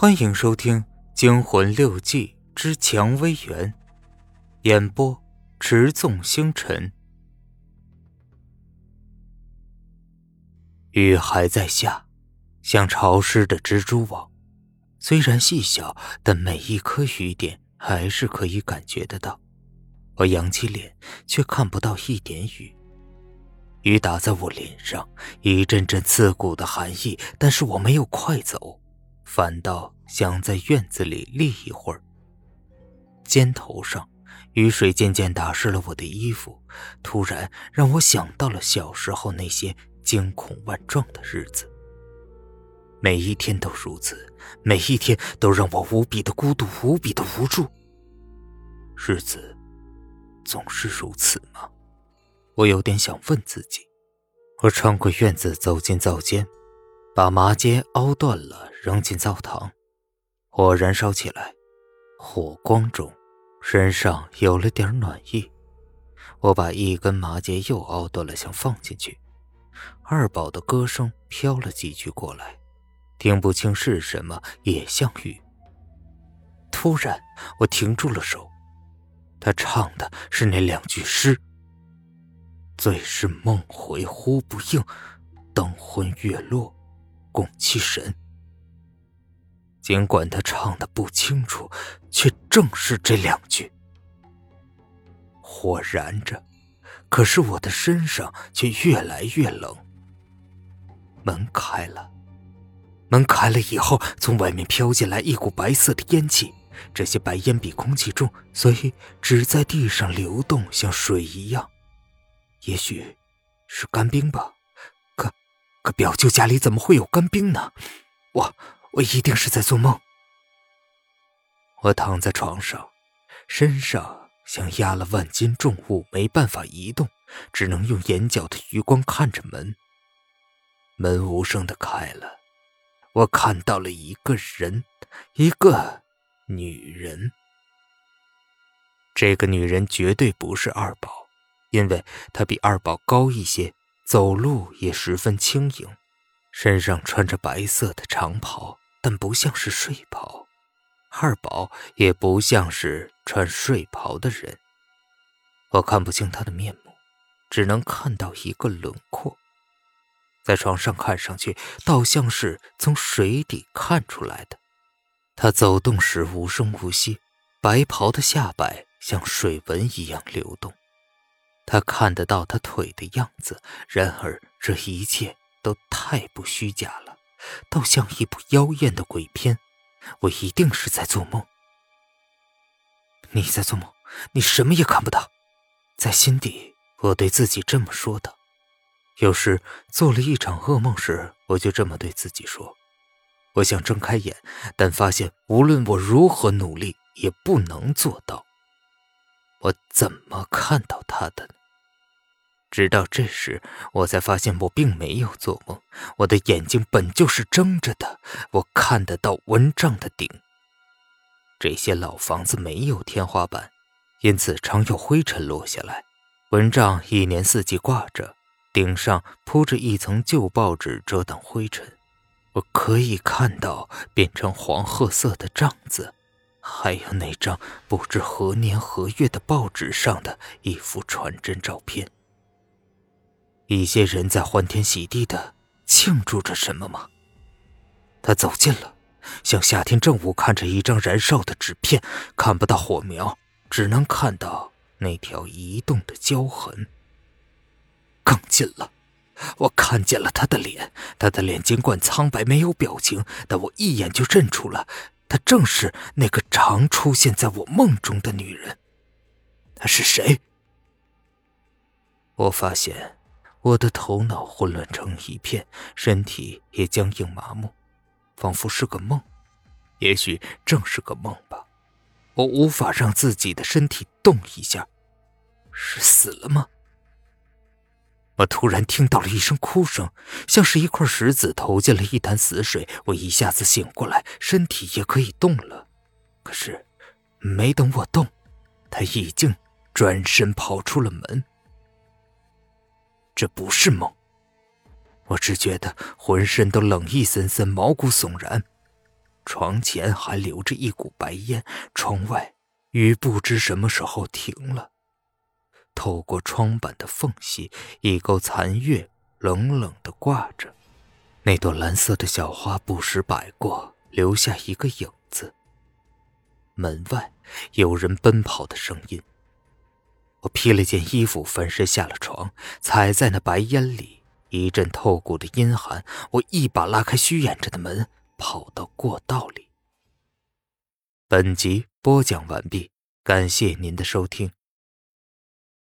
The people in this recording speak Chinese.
欢迎收听《惊魂六记之蔷薇园》，演播：持纵星辰。雨还在下，像潮湿的蜘蛛网。虽然细小，但每一颗雨点还是可以感觉得到。我扬起脸，却看不到一点雨。雨打在我脸上，一阵阵刺骨的寒意。但是我没有快走。反倒想在院子里立一会儿。肩头上，雨水渐渐打湿了我的衣服，突然让我想到了小时候那些惊恐万状的日子。每一天都如此，每一天都让我无比的孤独，无比的无助。日子总是如此吗？我有点想问自己。我穿过院子，走进灶间。把麻秸凹断了，扔进灶堂，火燃烧起来。火光中，身上有了点暖意。我把一根麻秸又凹断了，想放进去。二宝的歌声飘了几句过来，听不清是什么，也像雨。突然，我停住了手。他唱的是那两句诗：“最是梦回呼不应，灯昏月落。”共其神。尽管他唱的不清楚，却正是这两句。火燃着，可是我的身上却越来越冷。门开了，门开了以后，从外面飘进来一股白色的烟气，这些白烟比空气重，所以只在地上流动，像水一样。也许是干冰吧。可可表舅家里怎么会有干冰呢？我我一定是在做梦。我躺在床上，身上像压了万斤重物，没办法移动，只能用眼角的余光看着门。门无声的开了，我看到了一个人，一个女人。这个女人绝对不是二宝，因为她比二宝高一些。走路也十分轻盈，身上穿着白色的长袍，但不像是睡袍。二宝也不像是穿睡袍的人。我看不清他的面目，只能看到一个轮廓。在床上看上去，倒像是从水底看出来的。他走动时无声无息，白袍的下摆像水纹一样流动。他看得到他腿的样子，然而这一切都太不虚假了，倒像一部妖艳的鬼片。我一定是在做梦。你在做梦，你什么也看不到。在心底，我对自己这么说的。有时做了一场噩梦时，我就这么对自己说。我想睁开眼，但发现无论我如何努力，也不能做到。我怎么看到他的？直到这时，我才发现我并没有做梦。我的眼睛本就是睁着的，我看得到蚊帐的顶。这些老房子没有天花板，因此常有灰尘落下来。蚊帐一年四季挂着，顶上铺着一层旧报纸遮挡灰尘。我可以看到变成黄褐色的帐子，还有那张不知何年何月的报纸上的一幅传真照片。一些人在欢天喜地的庆祝着什么吗？他走近了，像夏天正午看着一张燃烧的纸片，看不到火苗，只能看到那条移动的焦痕。更近了，我看见了他的脸，他的脸尽管苍白没有表情，但我一眼就认出了，她正是那个常出现在我梦中的女人。她是谁？我发现。我的头脑混乱成一片，身体也僵硬麻木，仿佛是个梦。也许正是个梦吧。我无法让自己的身体动一下，是死了吗？我突然听到了一声哭声，像是一块石子投进了一潭死水。我一下子醒过来，身体也可以动了。可是，没等我动，他已经转身跑出了门。这不是梦，我只觉得浑身都冷意森森，毛骨悚然。床前还留着一股白烟，窗外雨不知什么时候停了。透过窗板的缝隙，一钩残月冷冷的挂着，那朵蓝色的小花不时摆过，留下一个影子。门外有人奔跑的声音。我披了件衣服，翻身下了床，踩在那白烟里，一阵透骨的阴寒。我一把拉开虚掩着的门，跑到过道里。本集播讲完毕，感谢您的收听。